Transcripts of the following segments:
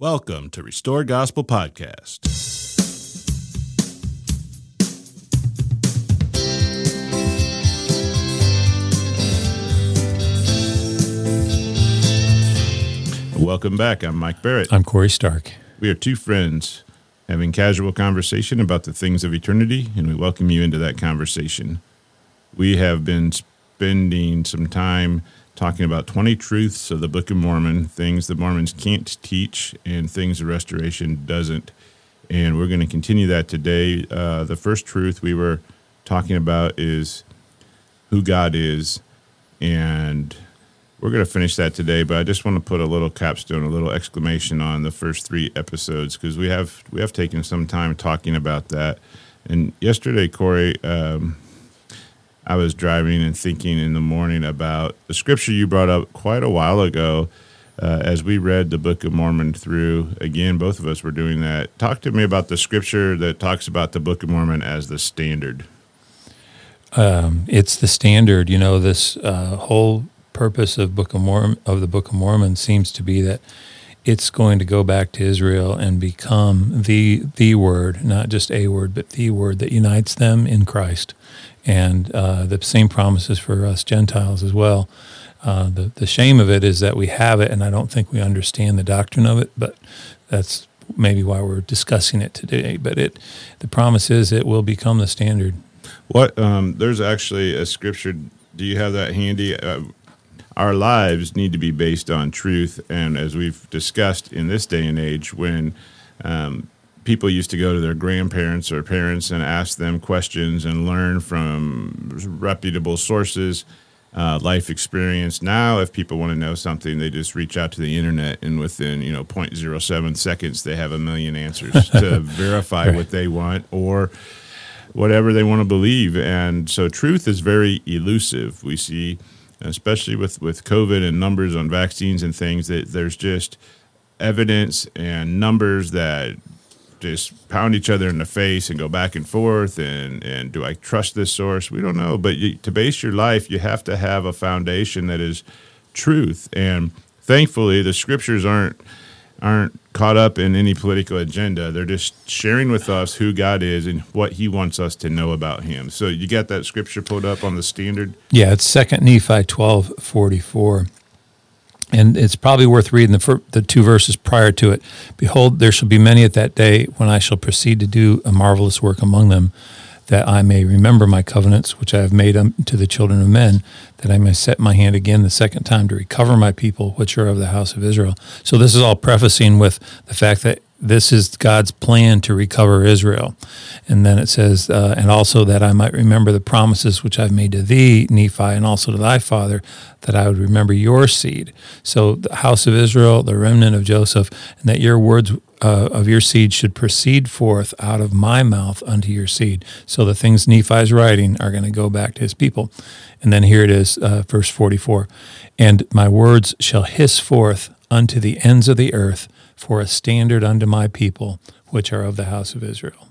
Welcome to Restore Gospel Podcast. Welcome back. I'm Mike Barrett. I'm Corey Stark. We are two friends having casual conversation about the things of eternity, and we welcome you into that conversation. We have been spending some time talking about 20 truths of the Book of Mormon, things the Mormons can't teach, and things the Restoration doesn't. And we're going to continue that today. Uh, the first truth we were talking about is who God is, and we're going to finish that today. But I just want to put a little capstone, a little exclamation on the first three episodes because we have we have taken some time talking about that. And yesterday, Corey, um, I was driving and thinking in the morning about the scripture you brought up quite a while ago. Uh, as we read the Book of Mormon through, again, both of us were doing that. Talk to me about the scripture that talks about the Book of Mormon as the standard. Um, it's the standard. You know, this uh, whole purpose of Book of Mormon of the Book of Mormon seems to be that it's going to go back to Israel and become the the word, not just a word, but the word that unites them in Christ. And uh, the same promises for us Gentiles as well. Uh, the the shame of it is that we have it, and I don't think we understand the doctrine of it. But that's maybe why we're discussing it today. But it the promise is it will become the standard. What um, there's actually a scripture. Do you have that handy? Uh, our lives need to be based on truth. And as we've discussed in this day and age, when um, people used to go to their grandparents or parents and ask them questions and learn from reputable sources, uh, life experience. Now, if people want to know something, they just reach out to the internet, and within you know 0.07 seconds, they have a million answers to verify right. what they want or whatever they want to believe. And so, truth is very elusive. We see especially with, with COVID and numbers on vaccines and things, that there's just evidence and numbers that just pound each other in the face and go back and forth. And, and do I trust this source? We don't know. But you, to base your life, you have to have a foundation that is truth. And thankfully, the scriptures aren't aren't caught up in any political agenda. They're just sharing with us who God is and what He wants us to know about Him. So you got that scripture pulled up on the standard? Yeah, it's Second Nephi twelve forty four. And it's probably worth reading the, fir- the two verses prior to it. Behold, there shall be many at that day when I shall proceed to do a marvelous work among them that I may remember my covenants which I have made unto the children of men, that I may set my hand again the second time to recover my people which are of the house of Israel. So this is all prefacing with the fact that this is God's plan to recover Israel. And then it says, uh, and also that I might remember the promises which I've made to thee, Nephi, and also to thy father, that I would remember your seed. So the house of Israel, the remnant of Joseph, and that your words uh, of your seed should proceed forth out of my mouth unto your seed. So the things Nephi is writing are going to go back to his people. And then here it is, uh, verse 44 And my words shall hiss forth unto the ends of the earth for a standard unto my people, which are of the house of Israel.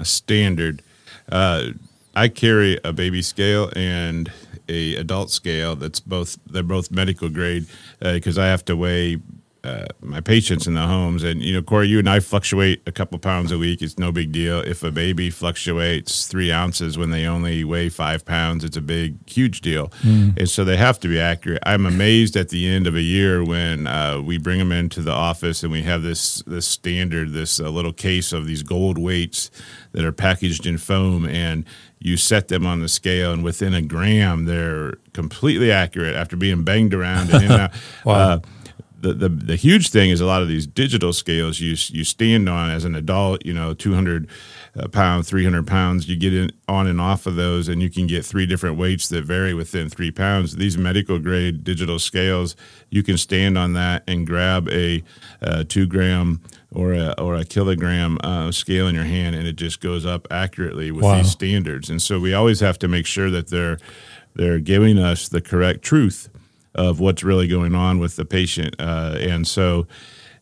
A standard. Uh, I carry a baby scale and a adult scale. That's both they're both medical grade because uh, I have to weigh uh, my patients in the homes. And, you know, Corey, you and I fluctuate a couple pounds a week. It's no big deal. If a baby fluctuates three ounces when they only weigh five pounds, it's a big, huge deal. Mm. And so they have to be accurate. I'm amazed at the end of a year when uh, we bring them into the office and we have this, this standard, this uh, little case of these gold weights that are packaged in foam. And you set them on the scale, and within a gram, they're completely accurate after being banged around and in and out. wow. The, the the huge thing is a lot of these digital scales you you stand on as an adult, you know, 200 uh, pounds, 300 pounds, you get in, on and off of those, and you can get three different weights that vary within three pounds. These medical grade digital scales, you can stand on that and grab a, a two gram or a, or a kilogram uh, scale in your hand, and it just goes up accurately with wow. these standards. And so we always have to make sure that they're they're giving us the correct truth of what's really going on with the patient. Uh, and so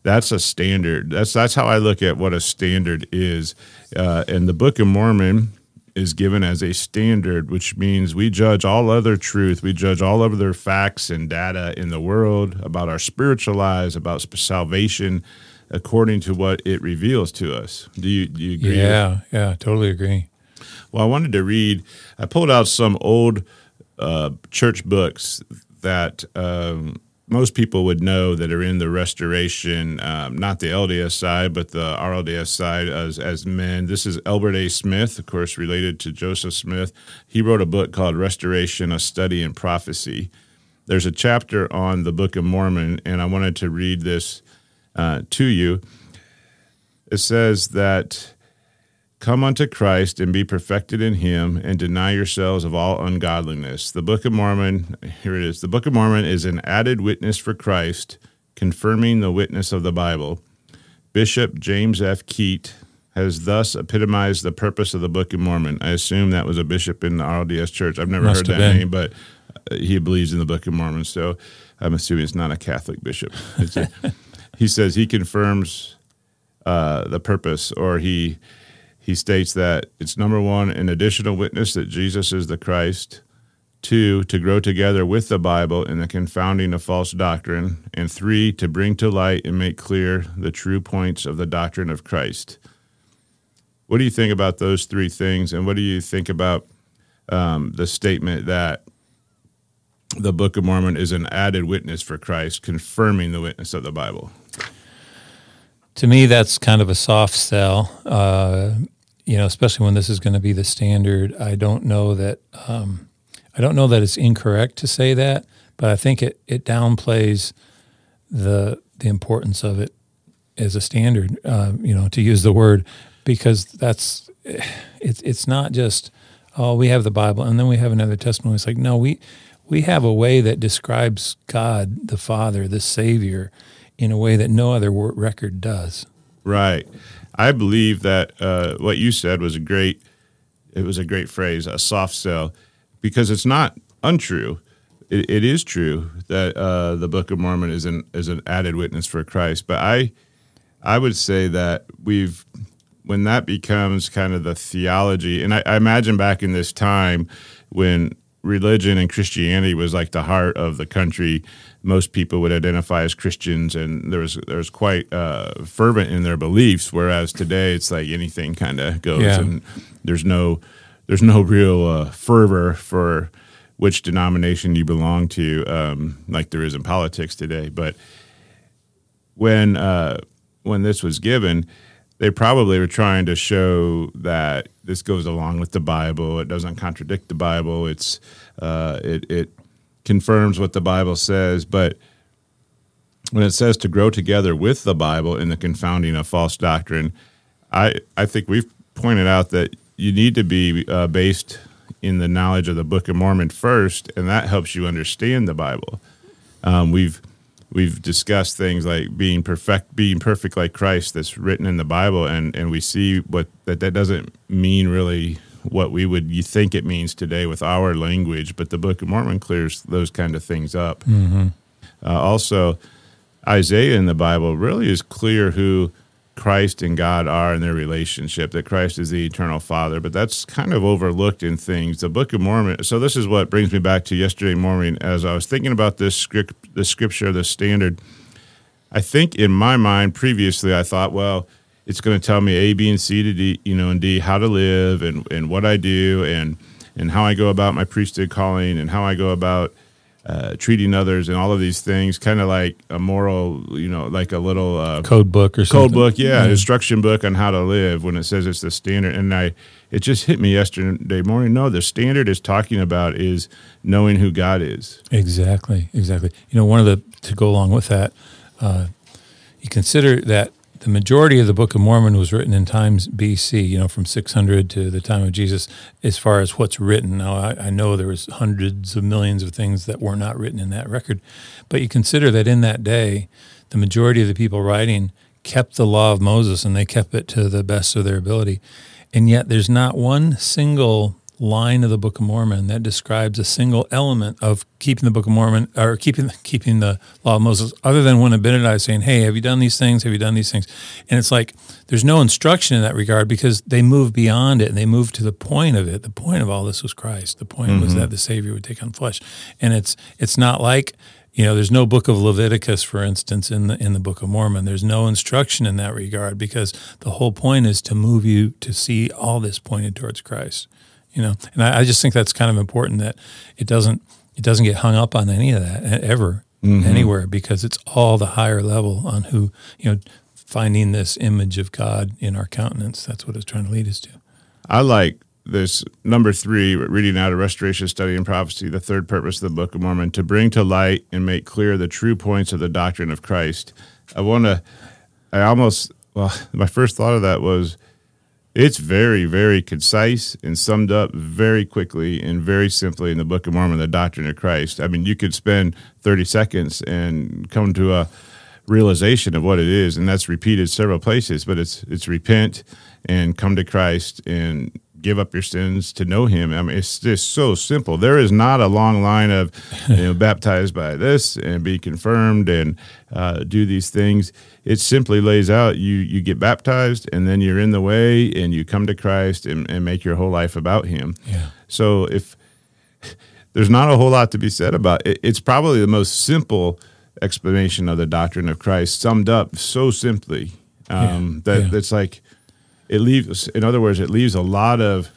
that's a standard. That's that's how I look at what a standard is. Uh, and the Book of Mormon is given as a standard, which means we judge all other truth, we judge all other facts and data in the world about our spiritual lives, about salvation, according to what it reveals to us. Do you, do you agree? Yeah, yeah, totally agree. Well, I wanted to read, I pulled out some old uh, church books that um, most people would know that are in the restoration, um, not the LDS side, but the RLDS side as, as men. This is Elbert A. Smith, of course, related to Joseph Smith. He wrote a book called Restoration, a Study in Prophecy. There's a chapter on the Book of Mormon, and I wanted to read this uh, to you. It says that Come unto Christ and be perfected in him, and deny yourselves of all ungodliness. The Book of Mormon, here it is. The Book of Mormon is an added witness for Christ, confirming the witness of the Bible. Bishop James F. Keir has thus epitomized the purpose of the Book of Mormon. I assume that was a bishop in the RLDS Church. I've never Must heard that been. name, but uh, he believes in the Book of Mormon. So I'm assuming it's not a Catholic bishop. A- he says he confirms uh, the purpose, or he he states that it's number one, an additional witness that Jesus is the Christ. Two, to grow together with the Bible in the confounding of false doctrine. And three, to bring to light and make clear the true points of the doctrine of Christ. What do you think about those three things? And what do you think about um, the statement that the Book of Mormon is an added witness for Christ, confirming the witness of the Bible? To me, that's kind of a soft sell. Uh, you know, especially when this is going to be the standard. I don't know that. Um, I don't know that it's incorrect to say that, but I think it it downplays the the importance of it as a standard. Uh, you know, to use the word because that's it's it's not just oh we have the Bible and then we have another testimony. It's like no we we have a way that describes God the Father, the Savior, in a way that no other record does. Right. I believe that uh, what you said was a great. It was a great phrase, a soft sell, because it's not untrue. It, it is true that uh, the Book of Mormon is an is an added witness for Christ. But I, I would say that we've when that becomes kind of the theology, and I, I imagine back in this time when religion and Christianity was like the heart of the country. Most people would identify as Christians, and there was there was quite uh, fervent in their beliefs. Whereas today, it's like anything kind of goes, Yeah. and there's no there's no real uh, fervor for which denomination you belong to, um, like there is in politics today. But when uh, when this was given, they probably were trying to show that this goes along with the Bible. It doesn't contradict the Bible. It's uh, it it confirms what the Bible says. But when it says to grow together with the Bible in the confounding of false doctrine, I I think we've pointed out that you need to be uh, based in the knowledge of the Book of Mormon first, and that helps you understand the Bible. Um, we've we've discussed things like being perfect, being perfect like Christ, that's written in the Bible, and and we see what that that doesn't mean really what we would you think it means today with our language, but the Book of Mormon clears those kind of things up. Uh, also, Isaiah in the Bible really is clear who Christ and God are in their relationship, that Christ is the eternal Father, but that's kind of overlooked in things. The Book of Mormon, so this is what brings me back to yesterday morning as I was thinking about this script, the scripture, the standard. I think in my mind previously, I thought, well, it's going to tell me A, B, and C to D, you know, and D, how to live and, and what I do and, and how I go about my priesthood calling and how I go about uh, treating others and all of these things, kind of like a moral, you know, like a little uh, Code book or something. code book, yeah, instruction book on how to live when it says it's the standard. And I, it just hit me yesterday morning. No, the standard is talking about is knowing who God is. Exactly, exactly. You know, one of the to go along with that, uh, you consider that the majority of the Book of Mormon was written in times BC. You know, from 600 to the time of Jesus. As far as what's written, now I, I know there was hundreds of millions of things that were not written in that record, but you consider that in that day, the majority of the people writing kept the law of Moses and they kept it to the best of their ability, and yet there's not one single line of the Book of Mormon that describes a single element of keeping the Book of Mormon or keeping keeping the law of Moses, other than when Abinadi is saying, "Hey, have you done these things? Have you done these things?" And it's like there's no instruction in that regard because they move beyond it and they move to the point of it. The point of all this was Christ. The point mm-hmm. was that the Savior would take on flesh, and it's it's not like you know, there's no book of Leviticus, for instance, in the in the Book of Mormon. There's no instruction in that regard because the whole point is to move you to see all this pointed towards Christ. You know, and I, I just think that's kind of important that it doesn't it doesn't get hung up on any of that ever mm-hmm. anywhere because it's all the higher level on who you know finding this image of God in our countenance. That's what it's trying to lead us to. I like this number three, reading out of Restoration Study and Prophecy, the third purpose of the Book of Mormon, to bring to light and make clear the true points of the doctrine of Christ. I want to, I almost, well, my first thought of that was it's very, very concise and summed up very quickly and very simply in the Book of Mormon, the doctrine of Christ. I mean, you could spend 30 seconds and come to a realization of what it is, and that's repeated several places, but it's, it's repent and come to Christ and give up your sins to know him. I mean, it's just so simple. There is not a long line of, you know, baptized by this and be confirmed and uh, do these things. It simply lays out you you get baptized and then you're in the way and you come to Christ and, and make your whole life about Him. Yeah. So if there's not a whole lot to be said about it, it's probably the most simple explanation of the doctrine of Christ, summed up so simply um, yeah. that yeah. it's like it leaves, in other words, it leaves a lot of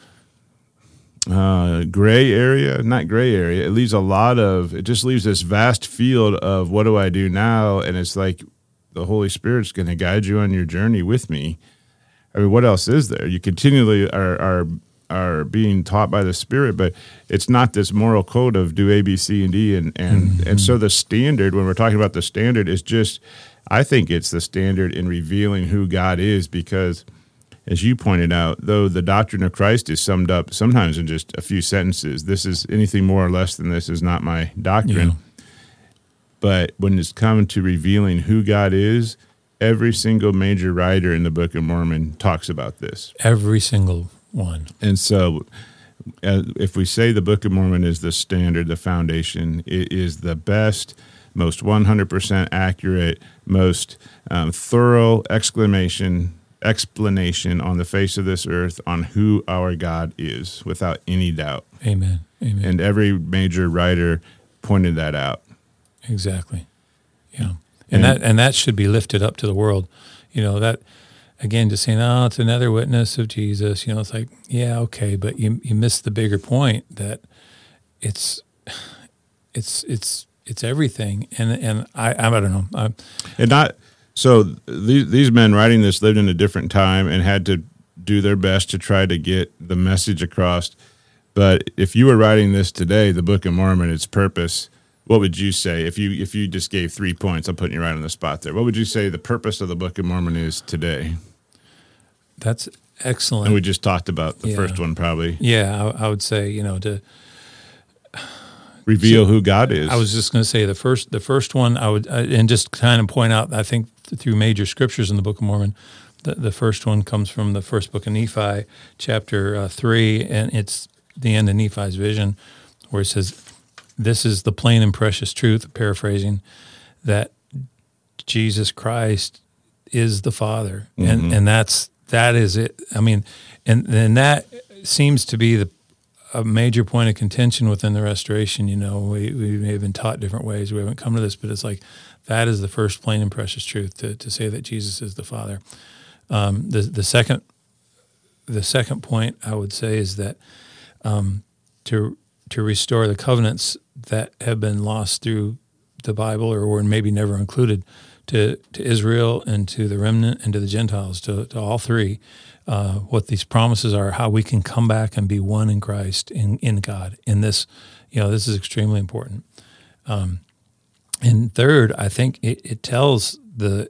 uh, gray area, not gray area. It leaves a lot of, it just leaves this vast field of what do I do now? And it's like the Holy Spirit's going to guide you on your journey with me. I mean, what else is there? You continually are, are, are being taught by the Spirit, but it's not this moral code of do A, B, C, and D. And, and, mm-hmm. and so the standard, when we're talking about the standard, is just, I think it's the standard in revealing who God is because – as you pointed out, though the doctrine of Christ is summed up sometimes in just a few sentences, this is anything more or less than this is not my doctrine. Yeah. But when it's come to revealing who God is, every single major writer in the Book of Mormon talks about this. Every single one. And so, uh, if we say the Book of Mormon is the standard, the foundation, it is the best, most 100% accurate, most um, thorough exclamation explanation on the face of this earth on who our God is without any doubt. Amen. Amen. And every major writer pointed that out. Exactly. Yeah. Hmm. And, and that and that should be lifted up to the world. You know, that again just saying, Oh, it's another witness of Jesus, you know, it's like, yeah, okay, but you you miss the bigger point that it's it's it's it's everything and and I I don't know. I, and not so these these men writing this lived in a different time and had to do their best to try to get the message across. But if you were writing this today, the Book of Mormon, its purpose, what would you say if you if you just gave three points? I'm putting you right on the spot there. What would you say the purpose of the Book of Mormon is today? That's excellent. And we just talked about the yeah. first one, probably. Yeah, I, I would say you know to reveal so, who God is. I was just going to say the first the first one I would uh, and just kind of point out I think through major scriptures in the Book of Mormon. The, the first one comes from the first book of Nephi, chapter uh, 3, and it's the end of Nephi's vision, where it says, This is the plain and precious truth, paraphrasing, that Jesus Christ is the Father. Mm-hmm. And, and that's, that is it. I mean, and, and that seems to be the a major point of contention within the restoration. You know, we, we may have been taught different ways. We haven't come to this, but it's like that is the first plain and precious truth to, to say that Jesus is the Father. Um, the the second the second point I would say is that um, to to restore the covenants that have been lost through the Bible or were maybe never included to, to Israel and to the remnant and to the Gentiles, to, to all three, uh, what these promises are, how we can come back and be one in Christ, in, in God. In this, you know, this is extremely important. Um, and third, I think it, it tells the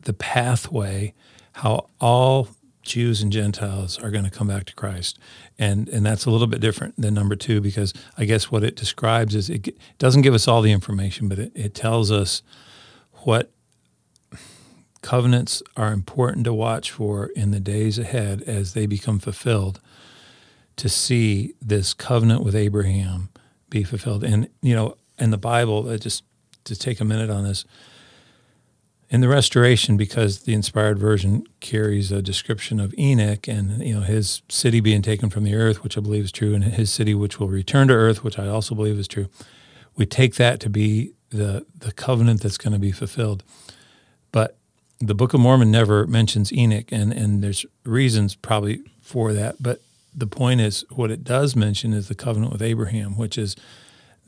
the pathway how all Jews and Gentiles are going to come back to Christ. And and that's a little bit different than number two because I guess what it describes is it doesn't give us all the information, but it, it tells us what covenants are important to watch for in the days ahead as they become fulfilled to see this covenant with Abraham be fulfilled. And you know, in the Bible, uh, just to take a minute on this, in the restoration, because the inspired version carries a description of Enoch and you know his city being taken from the earth, which I believe is true, and his city which will return to earth, which I also believe is true. We take that to be the the covenant that's going to be fulfilled. But the Book of Mormon never mentions Enoch, and and there's reasons probably for that. But the point is, what it does mention is the covenant with Abraham, which is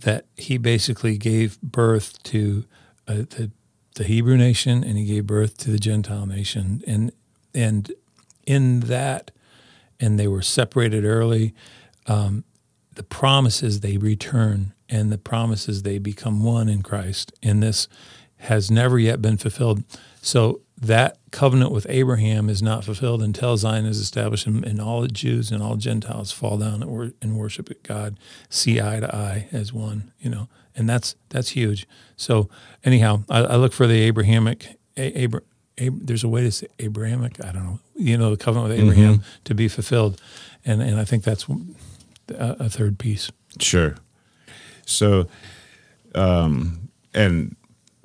that he basically gave birth to uh, the the Hebrew nation and he gave birth to the Gentile nation, and and in that, and they were separated early. Um, the promises they return, and the promises they become one in Christ, and this has never yet been fulfilled. So that covenant with Abraham is not fulfilled until Zion is established, and, all Jews and all Gentiles fall down and, and worship God, see eye to eye as one. You know, and that's that's huge. So anyhow, I, I look for the Abrahamic. A, Abra, Ab, there's a way to say Abrahamic. I don't know. You know, the covenant with Abraham mm-hmm. to be fulfilled, and and I think that's a, a third piece. Sure. So, um, and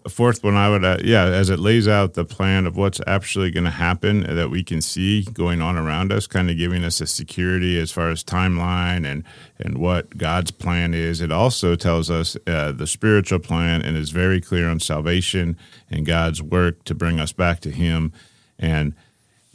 a fourth one I would, uh, yeah, as it lays out the plan of what's actually going to happen that we can see going on around us, kind of giving us a security as far as timeline and and what God's plan is. It also tells us uh, the spiritual plan and is very clear on salvation and God's work to bring us back to Him. And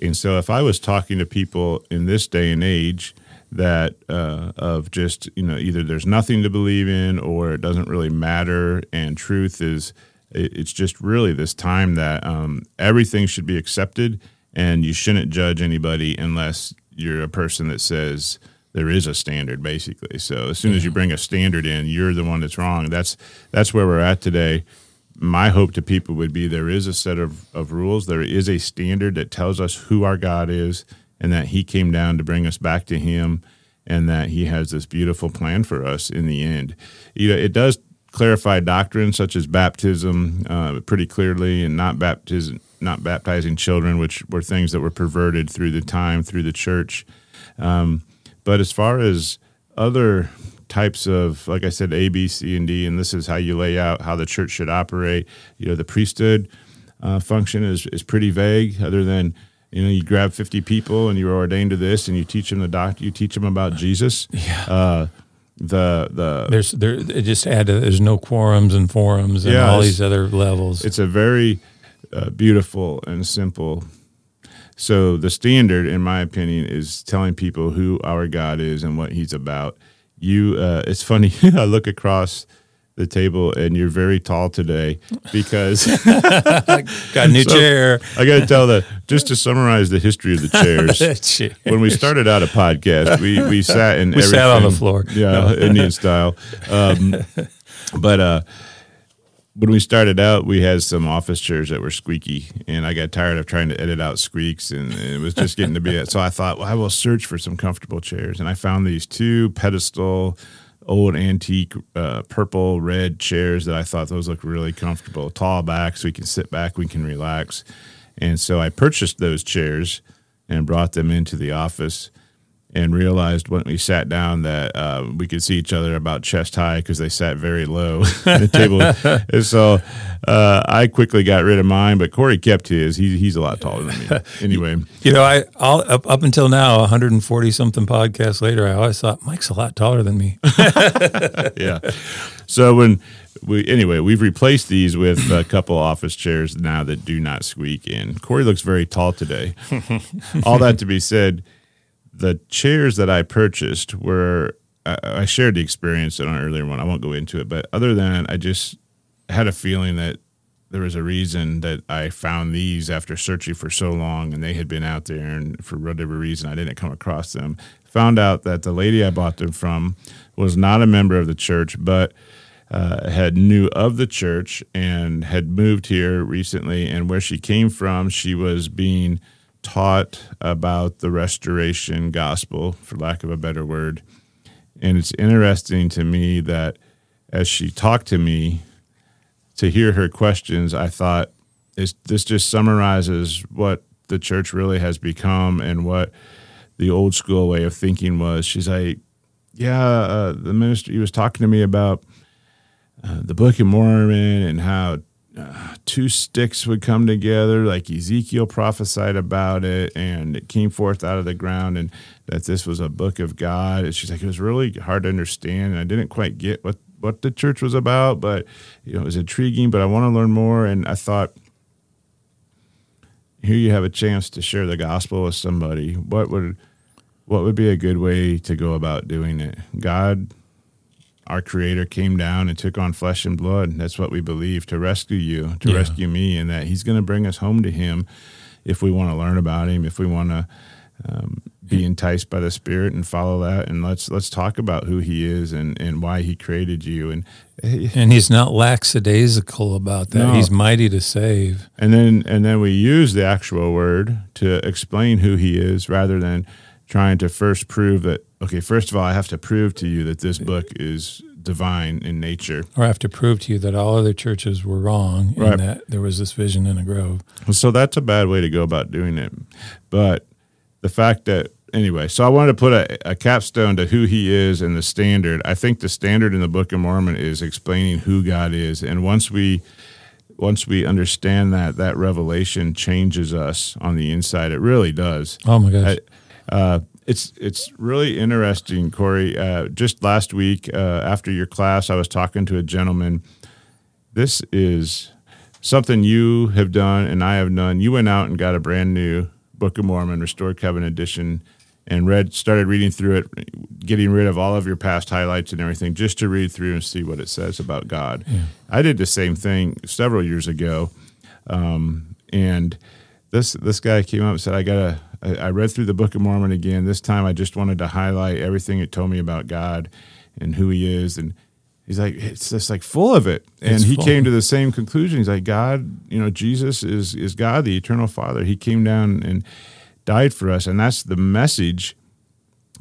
and so, if I was talking to people in this day and age that uh, of just you know either there's nothing to believe in or it doesn't really matter, and truth is it's just really this time that um, everything should be accepted and you shouldn't judge anybody unless you're a person that says there is a standard basically. So as soon as you bring a standard in you're the one that's wrong. That's that's where we're at today. My hope to people would be there is a set of, of rules. There is a standard that tells us who our god is and that he came down to bring us back to him and that he has this beautiful plan for us in the end. You know it does clarify doctrine such as baptism uh, pretty clearly, and not baptism, not baptizing children, which were things that were perverted through the time through the church. Um, but as far as other types of, like I said, A, B, C, and D, and this is how you lay out how the church should operate. You know, the priesthood uh, function is is pretty vague, other than you know you grab 50 people and you're ordained to this and you teach them the doc you teach them about jesus yeah. Uh, the the there's there it just add there's no quorums and forums and yeah, all these other levels. It's a very uh, beautiful and simple. So the standard, in my opinion, is telling people who our God is and what He's about. You, uh, it's funny. I look across the table and you're very tall today because got a new so chair. I got to tell that just to summarize the history of the chairs. when we started out a podcast, we we sat in we sat on the floor, yeah, no. Indian style. Um, but uh, when we started out, we had some office chairs that were squeaky, and I got tired of trying to edit out squeaks, and it was just getting to be it. So I thought, well, I will search for some comfortable chairs, and I found these two pedestal old antique uh, purple red chairs that I thought those look really comfortable, tall back, so we can sit back, we can relax. And so I purchased those chairs and brought them into the office and realized when we sat down that uh, we could see each other about chest high because they sat very low at the table. and so uh, I quickly got rid of mine, but Corey kept his. He, he's a lot taller than me. Anyway, you know, I all, up, up until now, 140 something podcasts later, I always thought Mike's a lot taller than me. yeah. So when we anyway, we've replaced these with a couple office chairs now that do not squeak. And Corey looks very tall today. All that to be said the chairs that I purchased were I, shared the experience in an earlier one. I won't go into it, but other than I just had a feeling that there was a reason that I found these after searching for so long, and they had been out there, and for whatever reason I didn't come across them. Found out that the lady I bought them from was not a member of the church, but uh, had knew of the church and had moved here recently. And where she came from, she was being taught about the restoration gospel, for lack of a better word. And it's interesting to me that as she talked to me, to hear her questions, I thought this just summarizes what the church really has become and what the old school way of thinking was. She's like, yeah, uh, the minister he was talking to me about uh, the Book of Mormon and how two sticks would come together, like Ezekiel prophesied about it, and it came forth out of the ground, and that this was a book of God. And she's like, it was really hard to understand, and I didn't quite get what what the church was about, but you know, it was intriguing. But I want to learn more, and I thought, here you have a chance to share the gospel with somebody. What would what would be a good way to go about doing it? God our creator came down and took on flesh and blood. That's what we believe to rescue you, to Yeah. rescue me, and that he's going to bring us home to him if we want to learn about him, if we want to um, be enticed by the spirit and follow that. And let's let's talk about who he is and, and why he created you. And And he's not lackadaisical about that. No. He's mighty to save. and then and then we use the actual word to explain who he is rather than trying to first prove that okay first of all i have to prove to you that this book is divine in nature Or I have to prove to you that all other churches were wrong Right. and that there was this vision in a grove. so that's a bad way to go about doing it but the fact that anyway so i wanted to put a, a capstone to who he is and the standard i think the standard in the book of mormon is explaining who god is and once we once we understand that that revelation changes us on the inside it really does Oh my gosh. I, uh, it's it's really interesting, Corey. Uh, just last week, uh, after your class, I was talking to a gentleman. This is something you have done and I have done. You went out and got a brand new Book of Mormon, Restored Covenant edition, and read started reading through it, getting rid of all of your past highlights and everything, just to read through and see what it says about God. I did the same thing several years ago, um, and this this guy came up and said, "I gotta." I, I read through the Book of Mormon again. This time, I just wanted to highlight everything it told me about God and who He is, and he's like, it's just like full of it. And It's he full. came to the same conclusion. He's like, God, you know, Jesus is is God, the eternal Father. He came down and died for us, and that's the message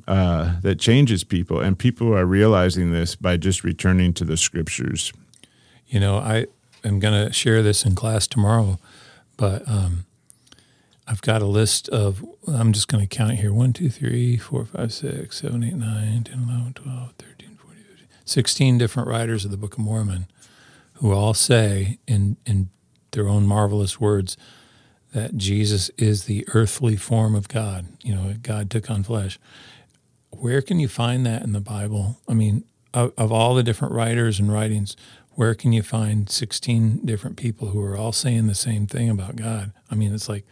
uh, that changes people. And people are realizing this by just returning to the Scriptures. You know, I am going to share this in class tomorrow, but um, I've got a list of, I'm just going to count here 1, 2, 3, 4, 5, 6, 7, 8, 9, 10, 11, 12, 13, 14, 15, 16 different writers of the Book of Mormon who all say in, in their own marvelous words that Jesus is the earthly form of God. You know, God took on flesh. Where can you find that in the Bible? I mean, of, of all the different writers and writings, where can you find 16 different people who are all saying the same thing about God? I mean, it's like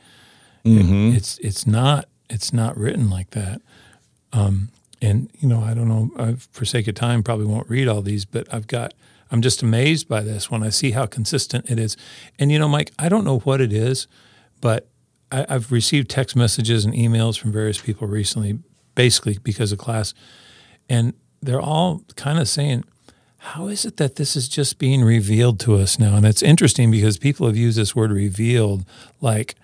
it- it's it's not it's not written like that. Um, and you know, I don't know. I've, for sake of time, probably won't read all these, but I've got. I'm just amazed by this when I see how consistent it is. And you know, Mike, I don't know what it is, but I, I've received text messages and emails from various people recently, basically because of class, and they're all kind of saying, "How is it that this is just being revealed to us now?" And it's interesting because people have used this word "revealed" like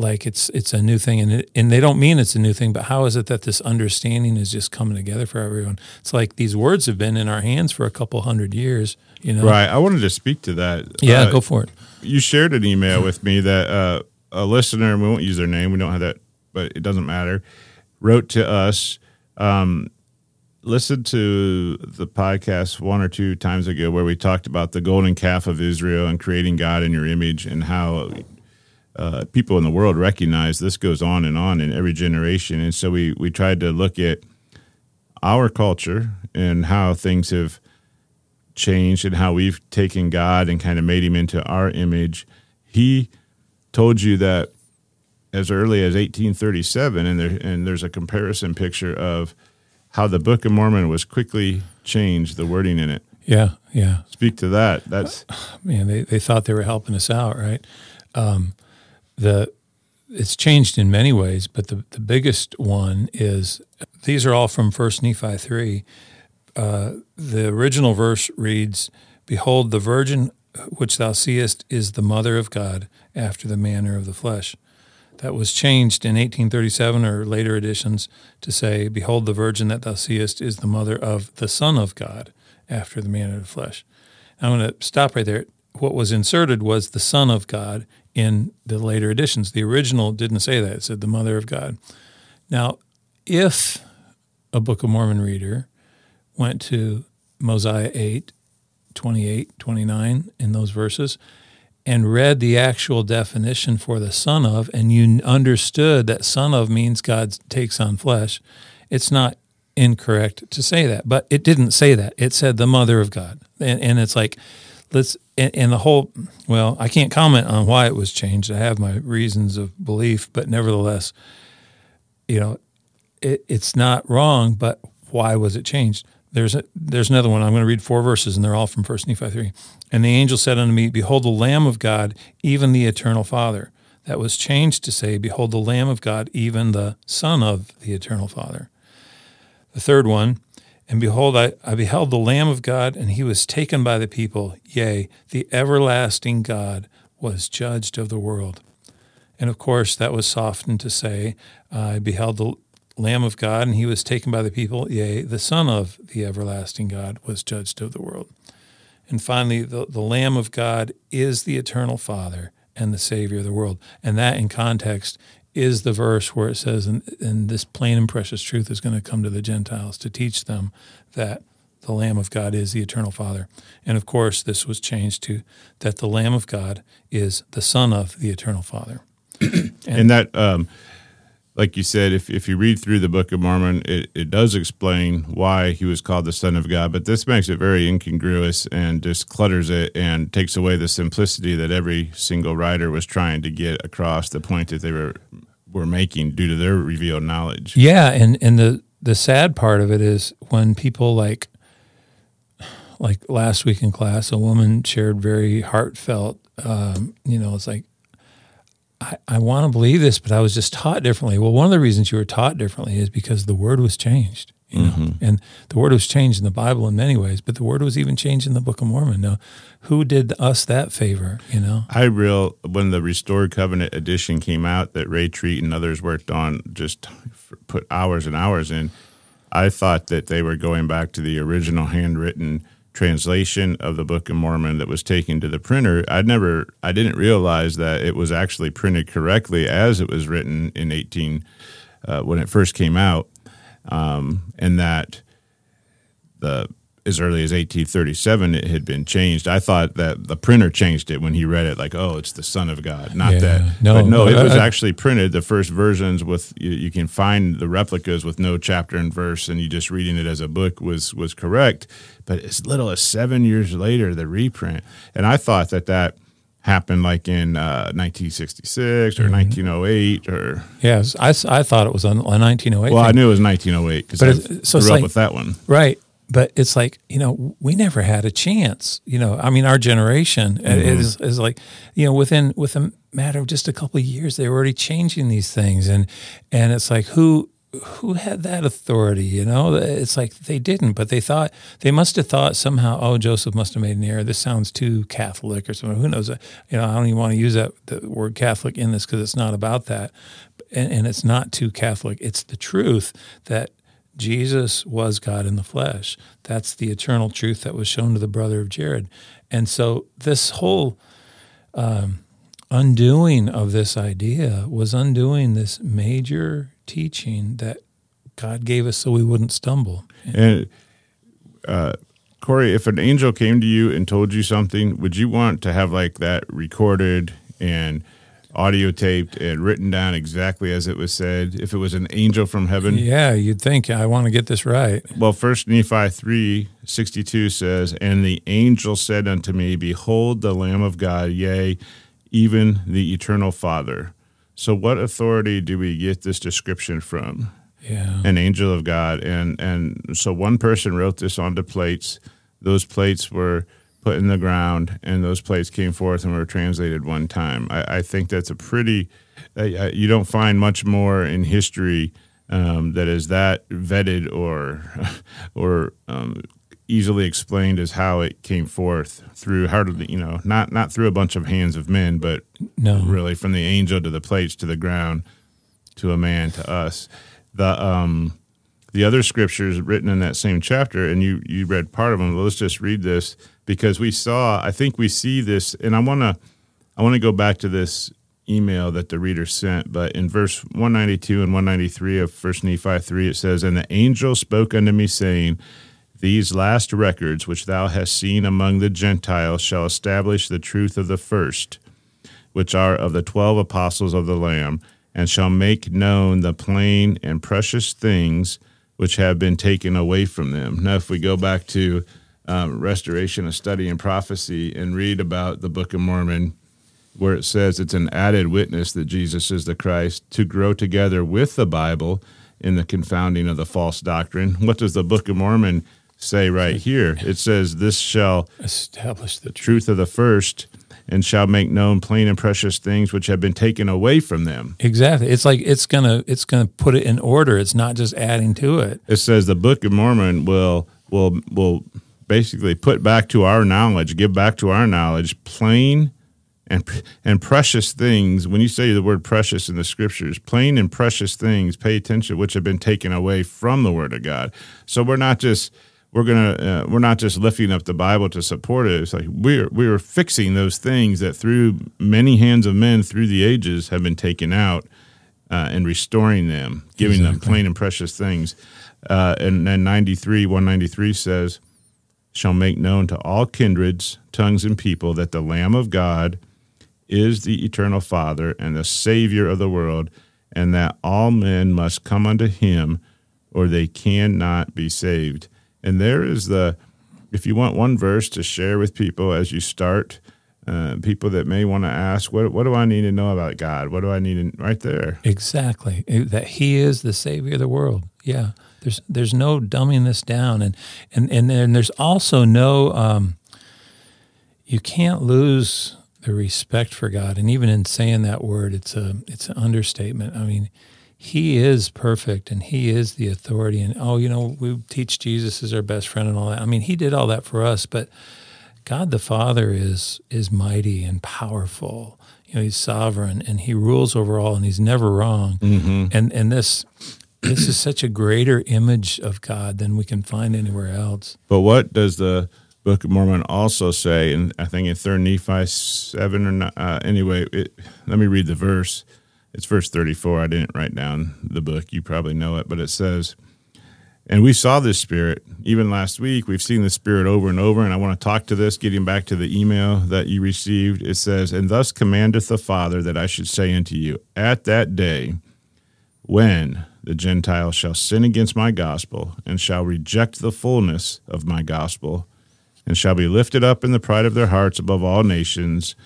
like it's it's a new thing and it, and they don't mean it's a new thing but how is it that this understanding is just coming together for everyone it's like these words have been in our hands for a couple hundred years you know Right. I wanted to speak to that. yeah Uh, go for it you shared an email with me that uh, a listener, we won't use their name, we don't have that, but it doesn't matter, wrote to us. Um, listened to the podcast one or two times ago where we talked about the golden calf of Israel and creating God in your image and how uh, people in the world recognize this goes on and on in every generation. And so we, we tried to look at our culture and how things have changed and how we've taken God and kind of made him into our image. He told you that as early as 1837, and there and there's a comparison picture of how the Book of Mormon was quickly changed, the wording in it. yeah yeah Speak to that. That's man they, they thought they were helping us out right um, the it's changed in many ways but the, the biggest one is these are all from first nephi 3 uh, the original verse reads behold the virgin which thou seest is the mother of god after the manner of the flesh that was changed in 1837 or later editions to say, Behold, the virgin that thou seest is the mother of the Son of God after the manner of the flesh. I'm going to stop right there. What was inserted was the Son of God in the later editions. The original didn't say that, it said the mother of God. Now, if a Book of Mormon reader went to Mosiah 8, 28, 29 in those verses and read the actual definition for the son of, and you understood that son of means God takes on flesh, it's not incorrect to say that. But it didn't say that. It said the mother of God. And, and it's like, let's, and, and the whole, well, I can't comment on why it was changed. I have my reasons of belief, but nevertheless, you know, it, it's not wrong, but why was it changed? There's a, there's another one. I'm going to read four verses, and they're all from First Nephi three. And the angel said unto me, Behold, the Lamb of God, even the Eternal Father. That was changed to say, Behold, the Lamb of God, even the Son of the Eternal Father. The third one, and behold, I, I beheld the Lamb of God, and he was taken by the people. Yea, the everlasting God was judged of the world. And of course, that was softened to say, I beheld the Lamb of God, and he was taken by the people. Yea, the Son of the everlasting God was judged of the world. And finally, the, the Lamb of God is the eternal Father and the Savior of the world. And that, in context, is the verse where it says, and, and this plain and precious truth is going to come to the Gentiles to teach them that the Lamb of God is the eternal Father. And of course, this was changed to that the Lamb of God is the Son of the eternal Father. and, and that, um, like you said, if, if you read through the Book of Mormon, it, it does explain why he was called the Son of God, but this makes it very incongruous and just clutters it and takes away the simplicity that every single writer was trying to get across the point that they were were making due to their revealed knowledge. Yeah, and and the the sad part of it is when people like like last week in class, a woman shared very heartfelt. Um, you know, it's like I, I want to believe this, but I was just taught differently. Well, one of the reasons you were taught differently is because the word was changed. You know, mm-hmm. and the word was changed in the Bible in many ways, but the word was even changed in the Book of Mormon. Now, who did us that favor? You know, I real when the Restored Covenant edition came out that Ray Treat and others worked on, just put hours and hours in. I thought that they were going back to the original handwritten translation of the Book of Mormon that was taken to the printer. I never, I didn't realize that it was actually printed correctly as it was written in 18 uh, when it first came out, um, and that the as early as 1837 it had been changed. I thought that the printer changed it when he read it, like, oh, it's the Son of God, not yeah, that. No, but no, it was I, actually printed. The first versions with you, you, can find the replicas with no chapter and verse, and you just reading it as a book was was correct. But as little as seven years later, the reprint, and I thought that that happened like in uh, 1966 or mm-hmm. 1908 or yes I, I thought it was on, 1908 well thing. i knew it was 1908 because i so grew up like, with that one right but it's like you know we never had a chance you know i mean our generation mm-hmm. is, is like you know within with a matter of just a couple of years they were already changing these things and and it's like who who had that authority you know? It's like they didn't but they thought they must have thought somehow oh joseph must have made an error. This sounds too catholic or something. Who knows? You know i don't even want to use that the word catholic in this because it's not about that. And, and it's not too catholic. It's the truth that Jesus was God in the flesh. That's the eternal truth that was shown to the brother of Jared. And so this whole um, undoing of this idea was undoing this major teaching that God gave us so we wouldn't stumble. And uh, Corey, if an angel came to you and told you something, would you want to have like that recorded and – audio taped and written down exactly as it was said? If it was an angel from heaven? Yeah you'd think. I want to get this right. Well first nephi 3 62 says and the angel said unto me behold the lamb of god yea even the eternal father so what authority do we get this description from yeah an angel of god and and so one person wrote this onto plates those plates were put in the ground, and those plates came forth and were translated one time. I, I think that's a pretty. Uh, you don't find much more in history um, that is that vetted or or um, easily explained as how it came forth through how did you know not not through a bunch of hands of men, but no. really from the angel to the plates to the ground to a man to us. The um, the other scriptures written in that same chapter, and you you read part of them. Let's just read this because we saw. I think we see this, and I want to I want to go back to this email that the reader sent, but in verse 192 and 193 of First Nephi 3, it says, And the angel spoke unto me, saying, These last records which thou hast seen among the Gentiles shall establish the truth of the first, which are of the twelve apostles of the Lamb, and shall make known the plain and precious things which have been taken away from them. Now, if we go back to um, Restoration of Study and Prophecy and read about the Book of Mormon, where it says it's an added witness that Jesus is the Christ, to grow together with the Bible in the confounding of the false doctrine. What does the Book of Mormon say right here? It says, This shall establish the truth of the first and shall make known plain and precious things which have been taken away from them. Exactly. It's like it's gonna it's gonna put it in order. It's not just adding to it. It says the Book of Mormon will will will basically put back to our knowledge, give back to our knowledge plain and and precious things. When you say the word precious in the scriptures, plain and precious things, pay attention, which have been taken away from the Word of God. So we're not just we're gonna uh, we're not just lifting up the Bible to support it. It's like we're we're fixing those things that through many hands of men through the ages have been taken out uh, and restoring them, giving exactly. them plain and precious things. Uh, and then ninety three one ninety three says, "Shall make known to all kindreds, tongues, and people that the Lamb of God is the eternal Father and the Savior of the world, and that all men must come unto Him, or they cannot be saved." And there is the, if you want one verse to share with people as you start, uh, people that may want to ask, what, what do I need to know about God? What do I need right there? Exactly. That He is the Savior of the world. Yeah. There's, there's no dumbing this down. And, and, and, and there's also no, um, you can't lose the respect for God. And even in saying that word, it's a, it's an understatement. I mean, he is perfect and he is the authority. And oh you know we teach jesus as our best friend and all that. I mean he did all that for us but god the father is is mighty and powerful. You know he's sovereign and he rules over all and he's never wrong. Mm-hmm. and and this this is such a greater image of god than we can find anywhere else. But what does the book of mormon also say and i think in third nephi 7 or not, uh, anyway it, let me read the verse it's verse 34. I didn't write down the book. You probably know it, but it says, and we saw this spirit even last week. We've seen the spirit over and over. And I want to talk to this, getting back to the email that you received. It says, And thus commandeth the Father that I should say unto you, At that day, when the Gentiles shall sin against my gospel, and shall reject the fullness of my gospel, and shall be lifted up in the pride of their hearts above all nations,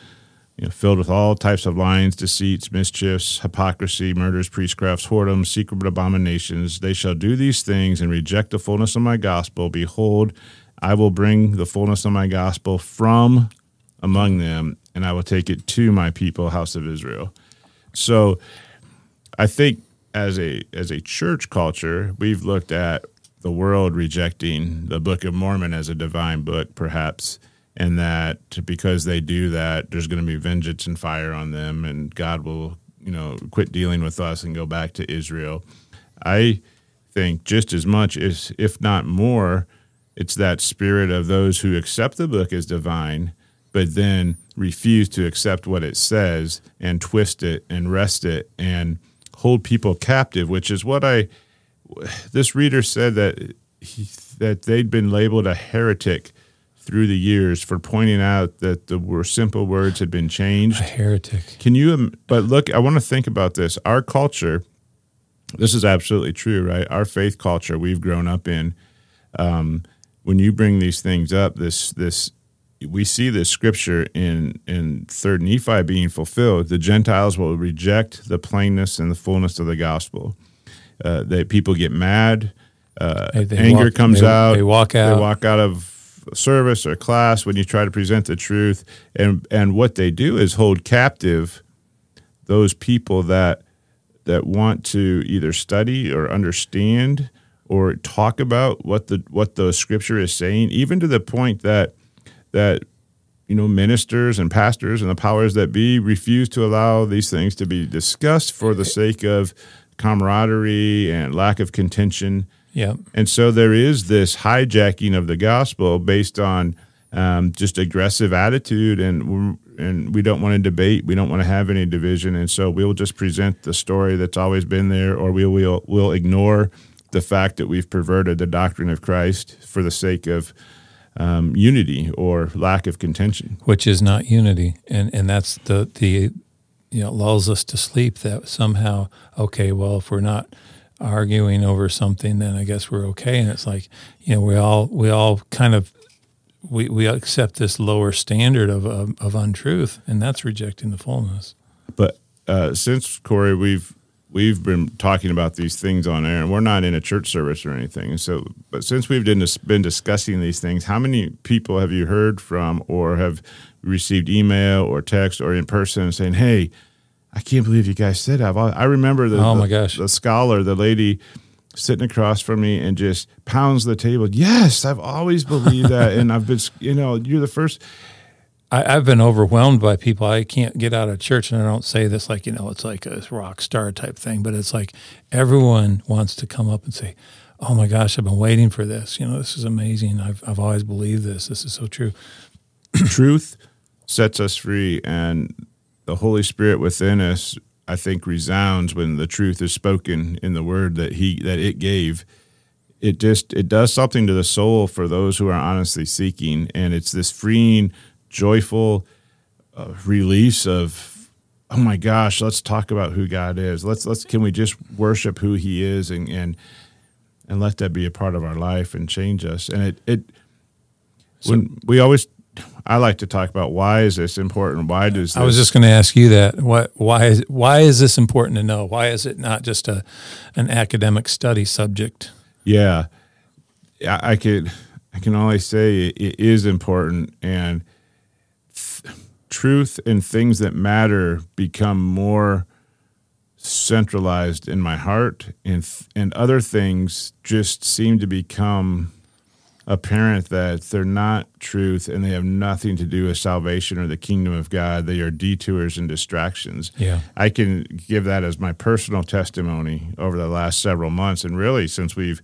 you know, filled with all types of lies, deceits, mischiefs, hypocrisy, murders, priestcrafts, whoredoms, secret abominations. They shall do these things and reject the fullness of my gospel. Behold, I will bring the fullness of my gospel from among them, and I will take it to my people, house of Israel. So, I think as a as a church culture, we've looked at the world rejecting the Book of Mormon as a divine book, perhaps and that because they do that, there's going to be vengeance and fire on them, and God will, you know, quit dealing with us and go back to Israel. I think just as much as, if not more, it's that spirit of those who accept the book as divine, but then refuse to accept what it says and twist it and wrest it and hold people captive, which is what I. This reader said that he, that they'd been labeled a heretic through the years for pointing out that the were simple words had been changed. A heretic. Can you? But look, I want to think about this. Our culture. This is absolutely true, right? Our faith culture we've grown up in. Um, when you bring these things up, this this we see this scripture in in Third Nephi being fulfilled. The Gentiles will reject the plainness and the fullness of the gospel. Uh, that people get mad. Uh, they, they anger walk, comes they, out. They walk out. They walk out of service or class when you try to present the truth. And and what they do is hold captive those people that that want to either study or understand or talk about what the what the scripture is saying even to the point that that you know ministers and pastors and the powers that be refuse to allow these things to be discussed for the sake of camaraderie and lack of contention yeah. And so there is this hijacking of the gospel based on um, just aggressive attitude, and and we don't want to debate. We don't want to have any division, and so we'll just present the story that's always been there, or we will we'll ignore the fact that we've perverted the doctrine of Christ for the sake of um, unity or lack of contention. which is not unity, and and that's the the you know lulls us to sleep that somehow okay, well if we're not arguing over something, then I guess we're okay, and it's like you know we all we all kind of we, we accept this lower standard of, of of untruth, and that's rejecting the fullness. But uh, since Corey, we've we've been talking about these things on air, and we're not in a church service or anything. So, but since we've been, been discussing these things, how many people have you heard from, or have received email or text or in person saying, "Hey, I can't believe you guys said that." I remember the Oh, my the- gosh. the scholar, the lady sitting across from me and just pounds the table. Yes, I've always believed that, and I've been, you know, you're the first. I, I've been overwhelmed by people. I can't get out of church, and I don't say this like you know it's like a rock star type thing, but it's like everyone wants to come up and say, "Oh my gosh, I've been waiting for this. You know, this is amazing. I've I've always believed this. This is so true." truth sets us free and the holy spirit within us i think resounds when the truth is spoken in the word that he that it gave. It just it does something to the soul for those who are honestly seeking and it's this freeing joyful uh, release of oh my gosh let's talk about who god is. Let's let's can we just worship who he is and and and let that be a part of our life and change us. And it it when we always I like to talk about why is this important? Why does this, I was just going to ask you that. What? Why is why is this important to know? Why is it not just a an academic study subject? yeah, I, I could I can only say it, it is important and th- truth and things that matter become more centralized in my heart and th- and other things just seem to become apparent that they're not truth and they have nothing to do with salvation or the kingdom of God. They are detours and distractions. Yeah. I can give that as my personal testimony over the last several months, and really since we've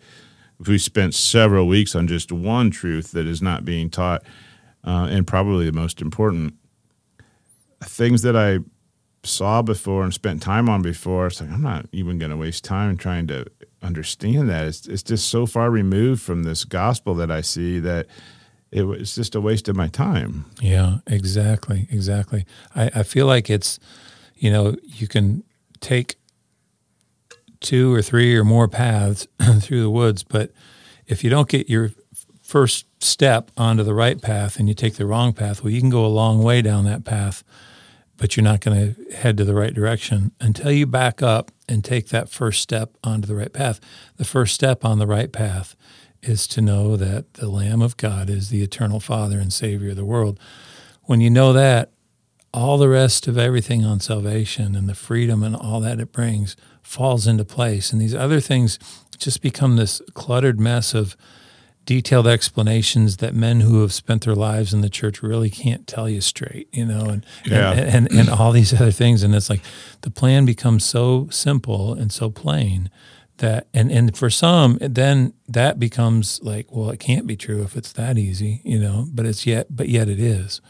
we spent several weeks on just one truth that is not being taught, uh, and probably the most important things that I saw before and spent time on before. It's like I'm not even going to waste time trying to understand that. It's it's just so far removed from this gospel that I see that it was just a waste of my time. Yeah, exactly, exactly. I, I feel like it's, you know, you can take two or three or more paths through the woods, but if you don't get your first step onto the right path and you take the wrong path, well, you can go a long way down that path, but you're not going to head to the right direction until you back up and take that first step onto the right path. The first step on the right path is to know that the Lamb of God is the eternal Father and Savior of the world. When you know that, all the rest of everything on salvation and the freedom and all that it brings falls into place. And these other things just become this cluttered mess of detailed explanations that men who have spent their lives in the church really can't tell you straight, you know, and, Yeah. and, and, and all these other things. And it's like the plan becomes so simple and so plain that, and, and for some, then that becomes like, well, it can't be true if it's that easy, you know, but it's yet, but yet it is.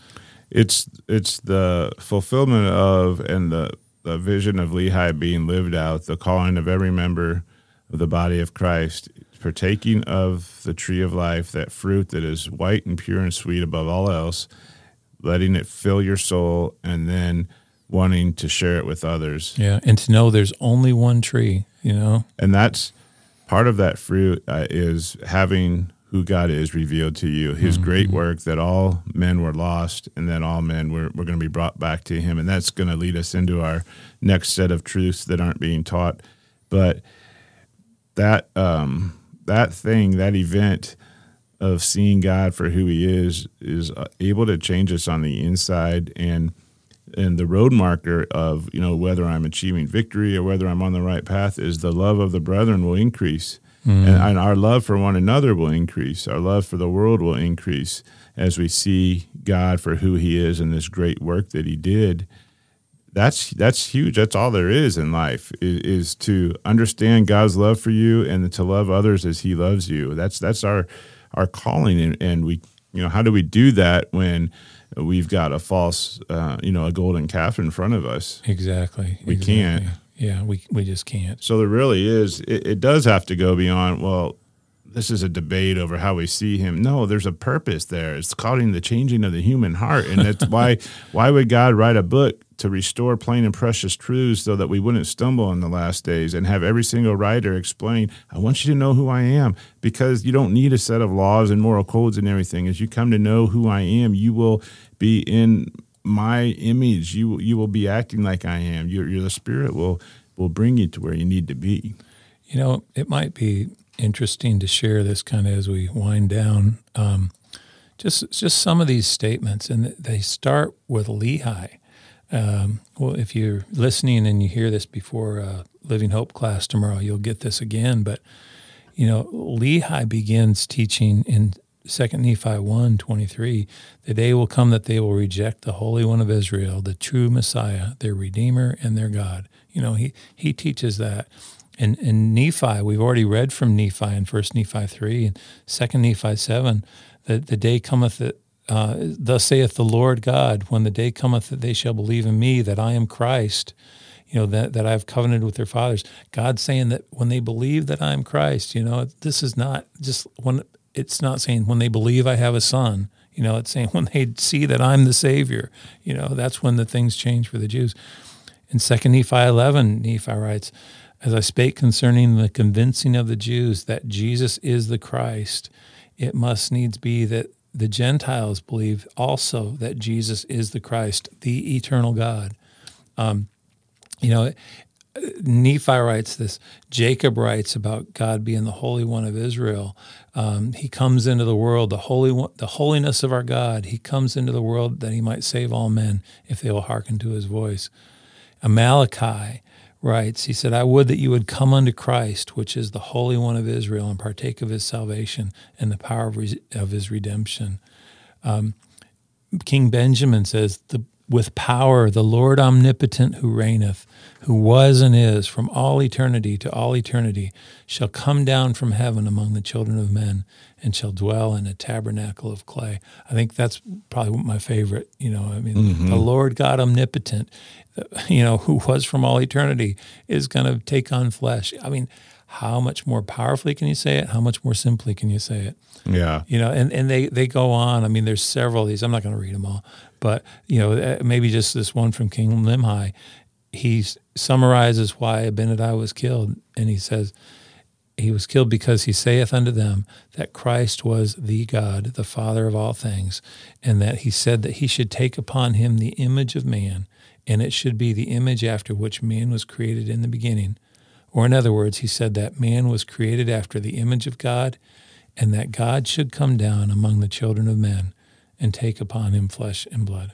it's it's the fulfillment of and the the vision of Lehi being lived out, the calling of every member of the body of Christ, partaking of the tree of life, that fruit that is white and pure and sweet above all else, letting it fill your soul, and then wanting to share it with others. Yeah. And to know there's only one tree, you know, and that's part of that fruit uh, is having who God is revealed to you, His great work that all men were lost, and that all men were, were going to be brought back to Him, and that's going to lead us into our next set of truths that aren't being taught. But that um, that thing, that event of seeing God for who He is, is uh, able to change us on the inside and and the road marker of you know whether I'm achieving victory or whether I'm on the right path is the love of the brethren will increase, and, and our love for one another will increase. Our love for the world will increase as we see God for who He is and this great work that He did. That's that's huge. That's all there is in life is, is to understand God's love for you and to love others as He loves you. That's that's our our calling, and, and we you know how do we do that when we've got a false, uh, you know, a golden calf in front of us. Exactly. We exactly. can't. Yeah, we we just can't. So there really is. It, it does have to go beyond. Well, this is a debate over how we see him. No, there's a purpose there. It's calling the changing of the human heart, and that's why. Why would God write a book to restore plain and precious truths so that we wouldn't stumble in the last days and have every single writer explain, I want you to know who I am because you don't need a set of laws and moral codes and everything. As you come to know who I am, you will be in my image. You you will be acting like I am. Your, your the spirit will will bring you to where you need to be. You know, it might be interesting to share this kind of as we wind down. Um, just just some of these statements, and they start with Lehi. Um, well, if you're listening and you hear this before uh, Living Hope class tomorrow, you'll get this again. But you know, Lehi begins teaching in Second Nephi 1, 23, the day will come that they will reject the Holy One of Israel, the true Messiah, their Redeemer and their God. You know, he he teaches that. And in Nephi, we've already read from Nephi in First Nephi 3 and Second Nephi 7, that the day cometh that uh, thus saith the Lord God, when the day cometh that they shall believe in me, that I am Christ, you know, that, that I've covenanted with their fathers. God saying that when they believe that I am Christ, you know, this is not just when it's not saying when they believe I have a son, you know, it's saying when they see that I'm the Savior, you know, that's when the things change for the Jews. In 2 Nephi 11, Nephi writes, As I spake concerning the convincing of the Jews that Jesus is the Christ, it must needs be that the Gentiles believe also that Jesus is the Christ, the eternal God. Um, you know, Nephi writes this. Jacob writes about God being the Holy One of Israel. Um, he comes into the world, the holy, one, the holiness of our God. He comes into the world that He might save all men if they will hearken to His voice. Amaleki writes, he said, I would that you would come unto Christ, which is the Holy One of Israel, and partake of his salvation and the power of, of his redemption. Um, King Benjamin says, the, with power, the Lord omnipotent who reigneth, who was and is from all eternity to all eternity, shall come down from heaven among the children of men and shall dwell in a tabernacle of clay. I think that's probably my favorite. You know, I mean, mm-hmm. the Lord God omnipotent, you know, who was from all eternity, is going to take on flesh. I mean, how much more powerfully can you say it? How much more simply can you say it? Yeah. You know, and, and they, they go on. I mean, there's several of these. I'm not going to read them all, but, you know, uh, maybe just this one from King Limhi. He summarizes why Abinadi was killed. And he says, he was killed because he saith unto them that Christ was the God, the Father of all things, and that he said that he should take upon him the image of man, and it should be the image after which man was created in the beginning. Or, in other words, he said that man was created after the image of God, and that God should come down among the children of men and take upon him flesh and blood.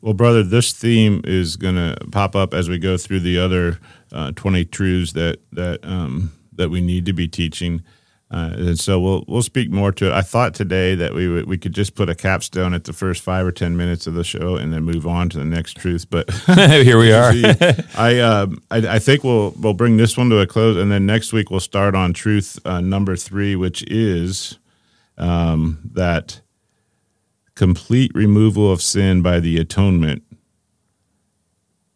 Well, brother, this theme is going to pop up as we go through the other uh, 20 truths that, that, um, that we need to be teaching. Uh, and so we'll we'll speak more to it. I thought today that we would, we could just put a capstone at the first five or ten minutes of the show and then move on to the next truth. But here we are. I, um, I, I think we'll we'll bring this one to a close, and then next week we'll start on truth uh, number three, which is um, that complete removal of sin by the atonement.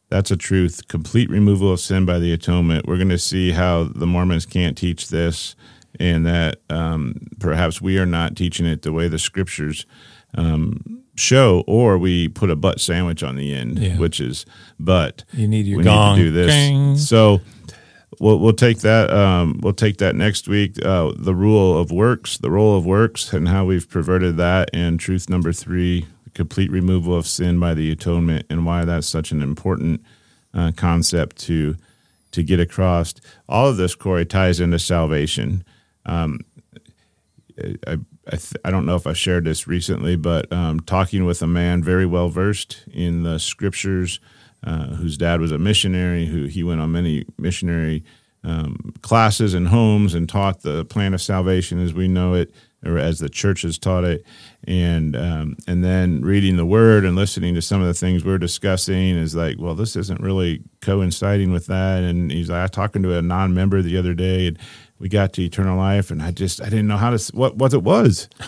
That's a truth. Complete removal of sin by the atonement. We're going to see how the Mormons can't teach this, and that um, perhaps we are not teaching it the way the scriptures um, show, or we put a butt sandwich on the end, yeah. which is but you need your we gong. Need to do this. Ding. So we'll we'll take that um, we'll take that next week. Uh, the rule of works, the role of works, and how we've perverted that, and truth number three, complete removal of sin by the atonement, and why that's such an important uh, concept to to get across. All of this, Corey, ties into salvation. Um, I I, th- I, don't know if I shared this recently, but um, talking with a man very well versed in the scriptures, uh, whose dad was a missionary, who he went on many missionary um, classes and homes and taught the plan of salvation as we know it or as the church has taught it, and um, and then reading the Word and listening to some of the things we're discussing is like, well, this isn't really coinciding with that. And he's like, I was talking to a non-member the other day, and we got to eternal life, and I just I didn't know how to what what it was.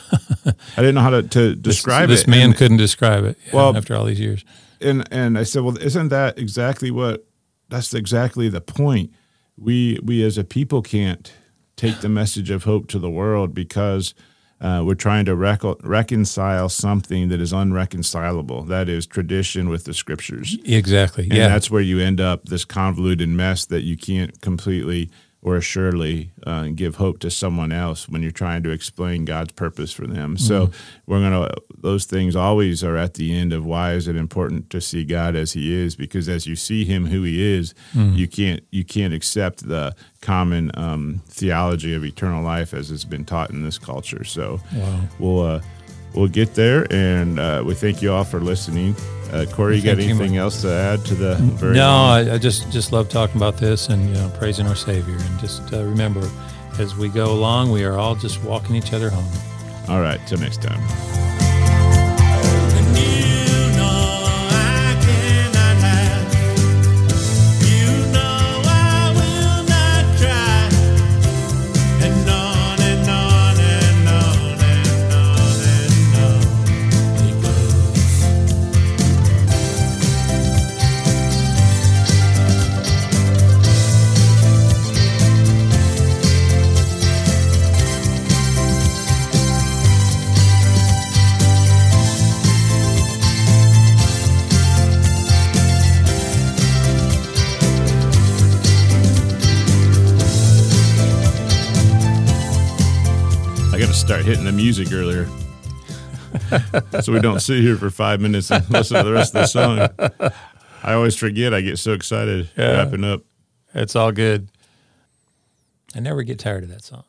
I didn't know how to, to describe this, it. This man And- couldn't describe it. yeah, Well- after all these years, and and I said, well, isn't that exactly what? That's exactly the point. We we as a people can't take the message of hope to the world because uh, we're trying to rec- reconcile something that is unreconcilable. That is tradition with the scriptures, exactly. and yeah, that's where you end up this convoluted mess that you can't completely or assuredly uh, give hope to someone else when you're trying to explain God's purpose for them. So Mm-hmm. we're gonna those things always are at the end of why is it important to see God as He is because as you see Him who He is, Mm. you can't you can't accept the common um, theology of eternal life as it's been taught in this culture. So Wow. we'll. Uh, We'll get there, and uh, we thank you all for listening. Uh, Corey, you got anything else to add to the very no, I, I just just love talking about this and you know praising our Savior and just uh, remember, as we go along, we are all just walking each other home. All right, till next time. Music earlier. so we don't sit here for five minutes and listen to the rest of the song. I always forget. I get so excited Yeah. wrapping up. It's all good. I never get tired of that song.